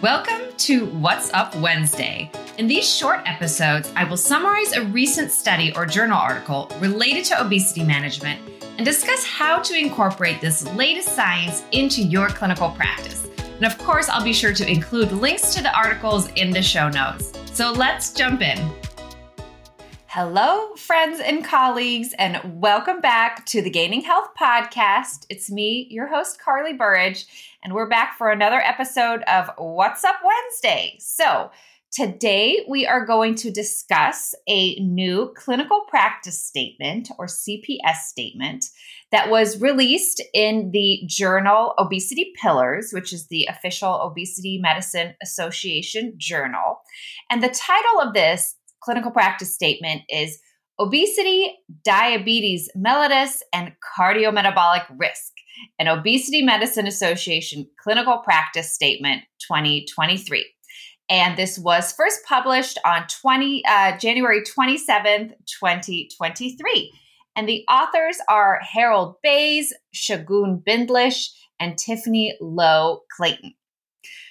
Welcome to What's Up Wednesday. In these short episodes, I will summarize a recent study or journal article related to obesity management and discuss how to incorporate this latest science into your clinical practice. And of course, I'll be sure to include links to the articles in the show notes. So let's jump in. Hello, friends and colleagues, and welcome back to the Gaining Health Podcast. It's me, your host, Karli Burridge, and we're back for another episode of What's Up Wednesday. So, today we are going to discuss a new clinical practice statement or CPS statement that was released in the journal Obesity Pillars, which is the official Obesity Medicine Association journal. And the title of this clinical practice statement is Obesity, Diabetes Mellitus, and Cardiometabolic Risk, an Obesity Medicine Association Clinical Practice Statement 2023. And this was first published on 20, uh, January 27th, 2023. And the authors are Harold Bays, Shagun Bindlish, and Tiffany Lowe Clayton.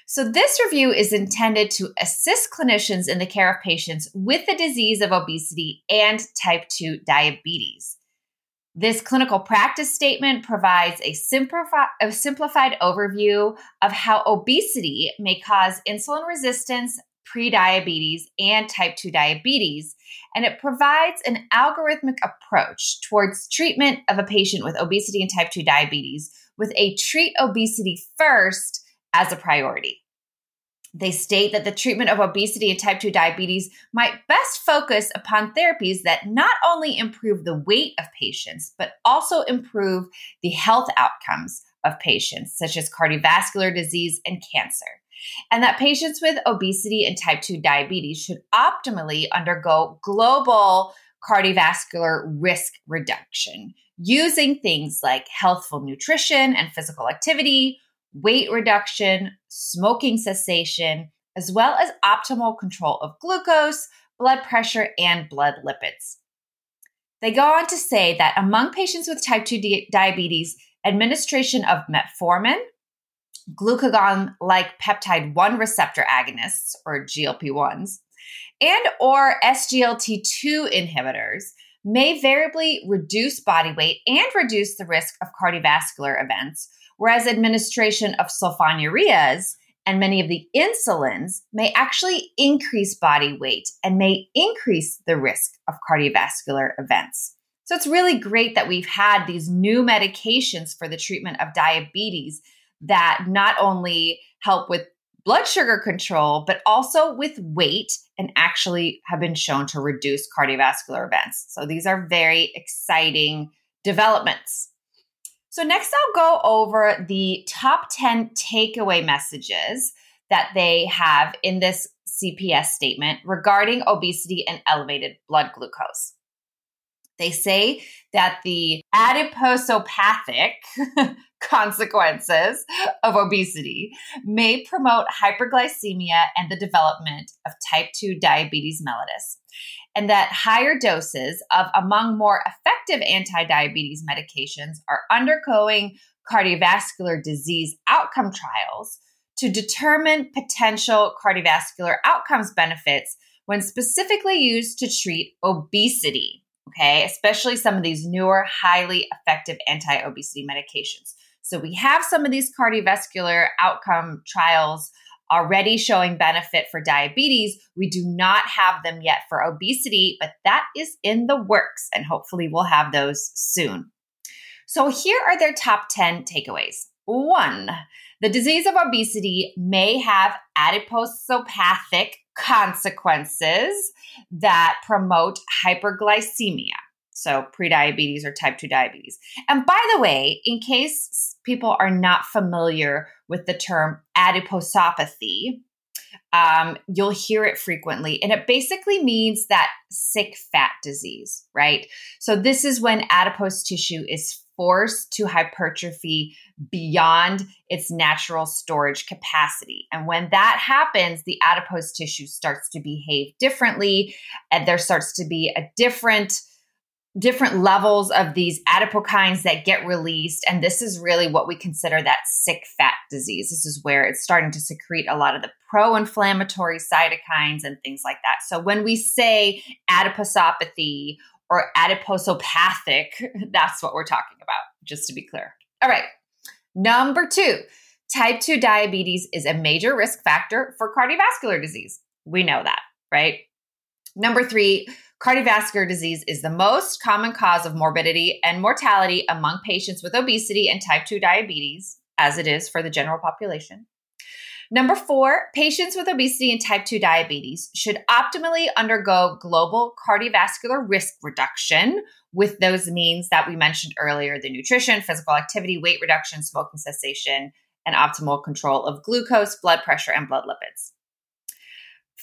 So, this review is intended to assist clinicians in the care of patients with the disease of obesity and type 2 diabetes. This clinical practice statement provides a, simplifi- a simplified overview of how obesity may cause insulin resistance, prediabetes, and type 2 diabetes, and it provides an algorithmic approach towards treatment of a patient with obesity and type 2 diabetes with a treat obesity first as a priority. They state that the treatment of obesity and type 2 diabetes might best focus upon therapies that not only improve the weight of patients, but also improve the health outcomes of patients, such as cardiovascular disease and cancer. And that patients with obesity and type 2 diabetes should optimally undergo global cardiovascular risk reduction using things like healthful nutrition and physical activity, weight reduction, smoking cessation, as well as optimal control of glucose, blood pressure, and blood lipids. They go on to say that among patients with type 2 di- diabetes, administration of metformin, glucagon like peptide 1 receptor agonists or GLP-1s, and or SGLT2 inhibitors may variably reduce body weight and reduce the risk of cardiovascular events whereas administration of sulfonylureas and many of the insulins may actually increase body weight and may increase the risk of cardiovascular events. So it's really great that we've had these new medications for the treatment of diabetes that not only help with blood sugar control, but also with weight and actually have been shown to reduce cardiovascular events. So these are very exciting developments. So, next, I'll go over the top 10 takeaway messages that they have in this CPS statement regarding obesity and elevated blood glucose. They say that the adiposopathic consequences of obesity may promote hyperglycemia and the development of type 2 diabetes mellitus and that higher doses of among more effective anti-diabetes medications are undergoing cardiovascular disease outcome trials to determine potential cardiovascular outcomes benefits when specifically used to treat obesity okay especially some of these newer highly effective anti-obesity medications so we have some of these cardiovascular outcome trials already showing benefit for diabetes. We do not have them yet for obesity, but that is in the works, and hopefully we'll have those soon. So here are their top 10 takeaways. One, the disease of obesity may have adiposopathic consequences that promote hyperglycemia. So, prediabetes or type 2 diabetes. And by the way, in case people are not familiar with the term adiposopathy, um, you'll hear it frequently. And it basically means that sick fat disease, right? So, this is when adipose tissue is forced to hypertrophy beyond its natural storage capacity. And when that happens, the adipose tissue starts to behave differently, and there starts to be a different different levels of these adipokines that get released. And this is really what we consider that sick fat disease. This is where it's starting to secrete a lot of the pro inflammatory cytokines and things like that. So when we say adiposopathy or adiposopathic, that's what we're talking about, just to be clear. All right. Number two, type 2 diabetes is a major risk factor for cardiovascular disease. We know that, right? Number three, cardiovascular disease is the most common cause of morbidity and mortality among patients with obesity and type 2 diabetes, as it is for the general population. Number four, patients with obesity and type 2 diabetes should optimally undergo global cardiovascular risk reduction with those means that we mentioned earlier the nutrition, physical activity, weight reduction, smoking cessation, and optimal control of glucose, blood pressure, and blood lipids.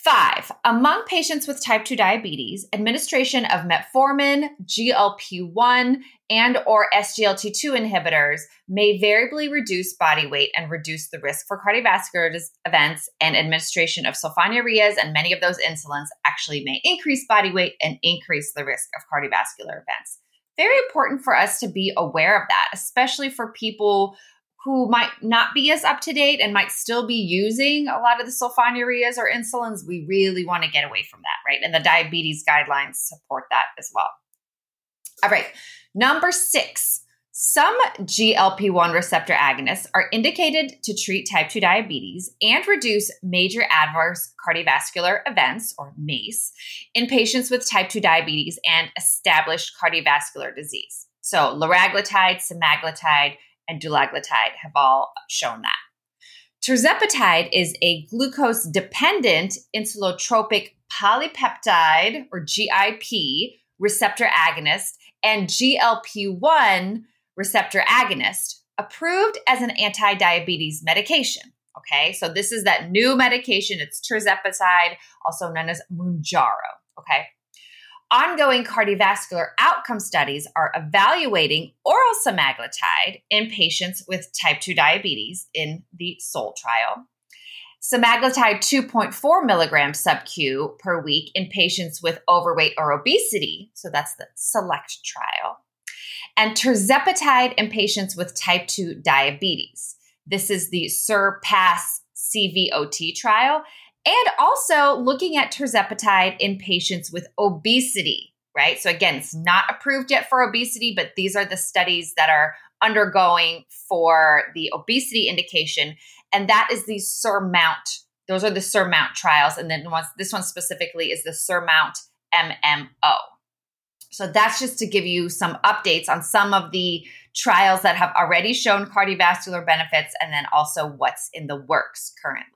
Five, among patients with type 2 diabetes, administration of metformin, GLP-1, and or SGLT2 inhibitors may variably reduce body weight and reduce the risk for cardiovascular events and administration of sulfonylureas and many of those insulins actually may increase body weight and increase the risk of cardiovascular events. Very important for us to be aware of that, especially for people who might not be as up to date and might still be using a lot of the sulfonylureas or insulins, we really want to get away from that, right? And the diabetes guidelines support that as well. All right, number six. Some GLP 1 receptor agonists are indicated to treat type 2 diabetes and reduce major adverse cardiovascular events, or MACE, in patients with type 2 diabetes and established cardiovascular disease. So, liraglutide, semaglutide, and dulaglutide have all shown that. Tirzepatide is a glucose dependent insulotropic polypeptide or GIP receptor agonist and GLP 1 receptor agonist approved as an anti diabetes medication. Okay, so this is that new medication. It's tirzepatide, also known as Mounjaro. Okay, ongoing cardiovascular outcome studies are evaluating oral semaglutide in patients with type 2 diabetes in the SOUL trial. Semaglutide 2.4 milligrams sub-Q per week in patients with overweight or obesity. So that's the SELECT trial. And tirzepatide in patients with type 2 diabetes. This is the SURPASS CVOT trial and also looking at tirzepatide in patients with obesity, right? So again, it's not approved yet for obesity, but these are the studies that are undergoing for the obesity indication. And that is the SURMOUNT. Those are the SURMOUNT trials. And then once, this one specifically is the SURMOUNT MMO. So that's just to give you some updates on some of the trials that have already shown cardiovascular benefits and then also what's in the works currently.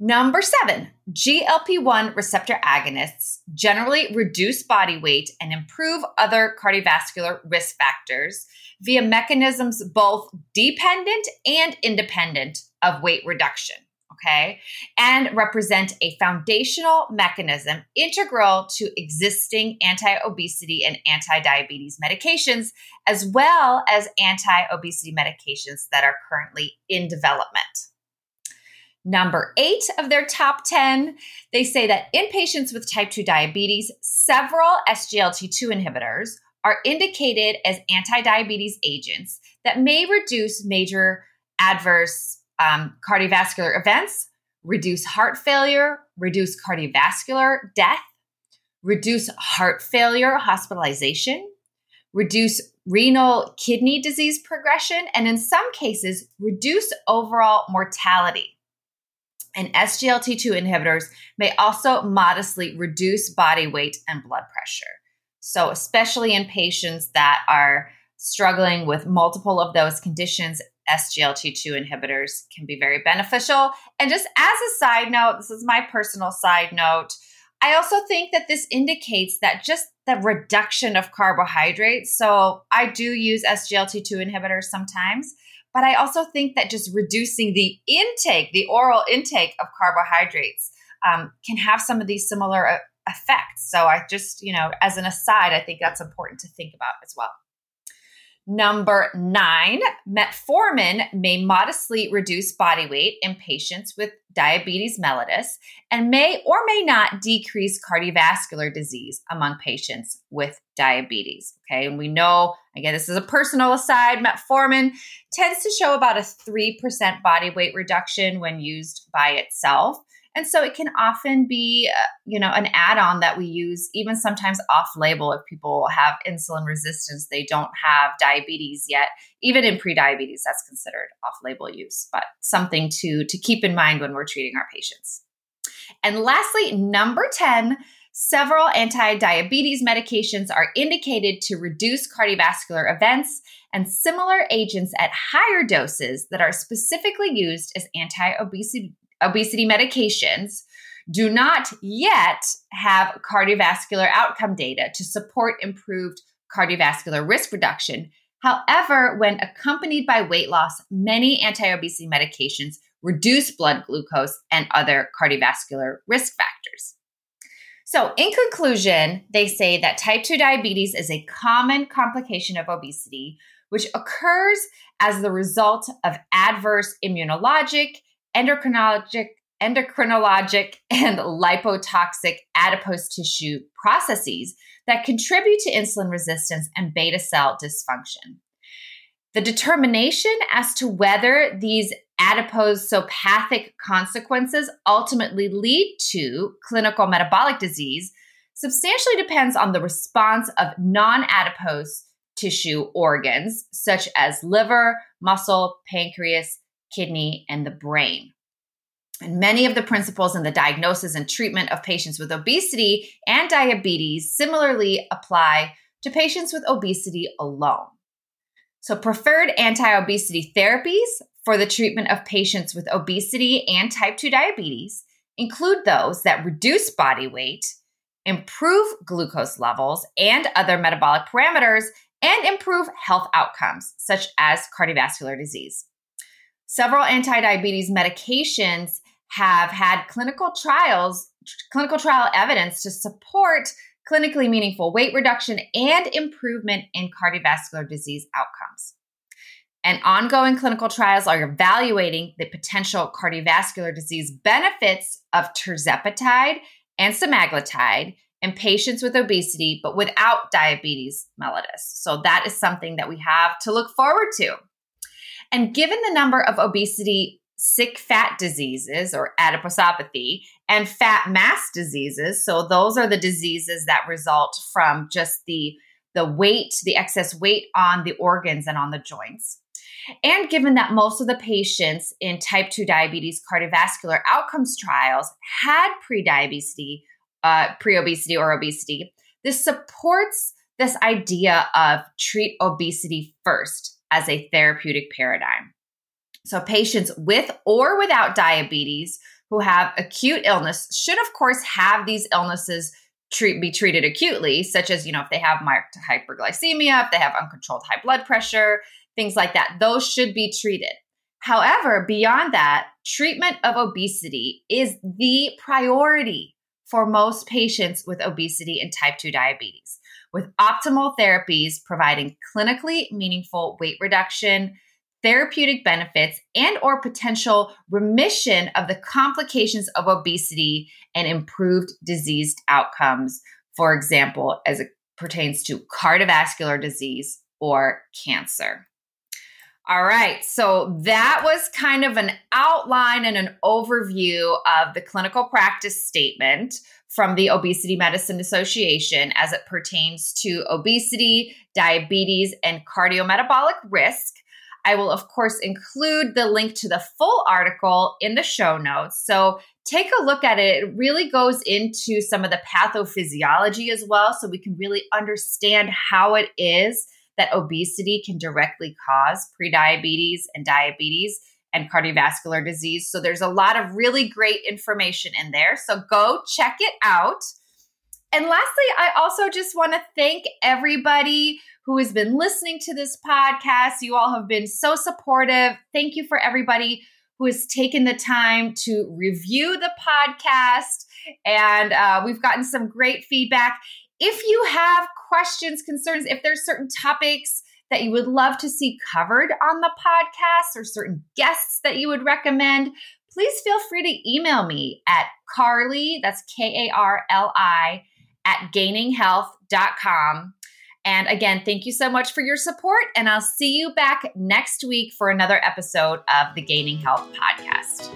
Number seven, GLP 1 receptor agonists generally reduce body weight and improve other cardiovascular risk factors via mechanisms both dependent and independent of weight reduction. Okay, and represent a foundational mechanism integral to existing anti obesity and anti diabetes medications, as well as anti obesity medications that are currently in development. Number eight of their top 10, they say that in patients with type 2 diabetes, several SGLT2 inhibitors are indicated as anti diabetes agents that may reduce major adverse um, cardiovascular events, reduce heart failure, reduce cardiovascular death, reduce heart failure hospitalization, reduce renal kidney disease progression, and in some cases, reduce overall mortality and SGLT2 inhibitors may also modestly reduce body weight and blood pressure. So, especially in patients that are struggling with multiple of those conditions, SGLT2 inhibitors can be very beneficial. And just as a side note, this is my personal side note. I also think that this indicates that just the reduction of carbohydrates. So, I do use SGLT2 inhibitors sometimes but I also think that just reducing the intake, the oral intake of carbohydrates, um, can have some of these similar uh, effects. So I just, you know, as an aside, I think that's important to think about as well. Number nine, metformin may modestly reduce body weight in patients with diabetes mellitus and may or may not decrease cardiovascular disease among patients with diabetes. Okay, and we know, again, this is a personal aside, metformin tends to show about a 3% body weight reduction when used by itself. And so it can often be, uh, you know, an add-on that we use even sometimes off-label if people have insulin resistance, they don't have diabetes yet. Even in pre-diabetes, that's considered off-label use, but something to to keep in mind when we're treating our patients. And lastly, number 10, several anti-diabetes medications are indicated to reduce cardiovascular events and similar agents at higher doses that are specifically used as anti-obesity obesity medications do not yet have cardiovascular outcome data to support improved cardiovascular risk reduction. However, when accompanied by weight loss, many anti obesity medications reduce blood glucose and other cardiovascular risk factors. So, in conclusion, they say that type 2 diabetes is a common complication of obesity, which occurs as the result of adverse immunologic endocrinologic, endocrinologic and lipotoxic adipose tissue processes that contribute to insulin resistance and beta cell dysfunction. The determination as to whether these adiposopathic consequences ultimately lead to clinical metabolic disease substantially depends on the response of non adipose tissue organs, such as liver, muscle, pancreas, kidney, and the brain. And many of the principles in the diagnosis and treatment of patients with obesity and diabetes similarly apply to patients with obesity alone. So, preferred anti obesity therapies for the treatment of patients with obesity and type 2 diabetes include those that reduce body weight, improve glucose levels and other metabolic parameters, and improve health outcomes such as cardiovascular disease. Several anti diabetes medications have had clinical trials, clinical trial evidence to support clinically meaningful weight reduction and improvement in cardiovascular disease outcomes. And ongoing clinical trials are evaluating the potential cardiovascular disease benefits of tirzepatide and semaglutide in patients with obesity but without diabetes mellitus. So that is something that we have to look forward to. And given the number of obesity sick fat diseases or adiposopathy and fat mass diseases, so those are the diseases that result from just the the weight, the excess weight on the organs and on the joints. And given that most of the patients in type 2 diabetes cardiovascular outcomes trials had pre-diabetes, uh, pre-obesity or obesity, this supports this idea of treat obesity first as a therapeutic paradigm. So, patients with or without diabetes who have acute illness should, of course, have these illnesses treat, be treated acutely, such as, you know, if they have marked hyperglycemia, if they have uncontrolled high blood pressure, things like that. Those should be treated. However, beyond that, treatment of obesity is the priority for most patients with obesity and type 2 diabetes with optimal therapies providing clinically meaningful weight reduction, therapeutic benefits, and or potential remission of the complications of obesity and improved diseased outcomes, for example, as it pertains to cardiovascular disease or cancer. All right, so that was kind of an outline and an overview of the clinical practice statement from the Obesity Medicine Association as it pertains to obesity, diabetes, and cardiometabolic risk. I will, of course, include the link to the full article in the show notes. So take a look at it. It really goes into some of the pathophysiology as well, so we can really understand how it is that obesity can directly cause prediabetes and diabetes and cardiovascular disease. So there's a lot of really great information in there. So go check it out. And lastly, I also just want to thank everybody who has been listening to this podcast. You all have been so supportive. Thank you for everybody who has taken the time to review the podcast. And uh, we've gotten some great feedback. If you have questions, concerns, if there's certain topics that you would love to see covered on the podcast or certain guests that you would recommend, please feel free to email me at Karli, that's K A R L I, at gaininghealth.com. And again, thank you so much for your support. And I'll see you back next week for another episode of the Gaining Health Podcast.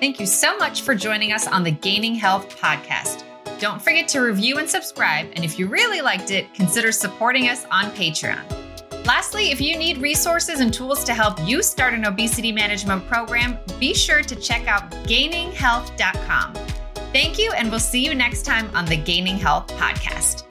Thank you so much for joining us on the Gaining Health Podcast. Don't forget to review and subscribe. And if you really liked it, consider supporting us on Patreon. Lastly, if you need resources and tools to help you start an obesity management program, be sure to check out gaininghealth.com. Thank you, and we'll see you next time on the Gaining Health Podcast.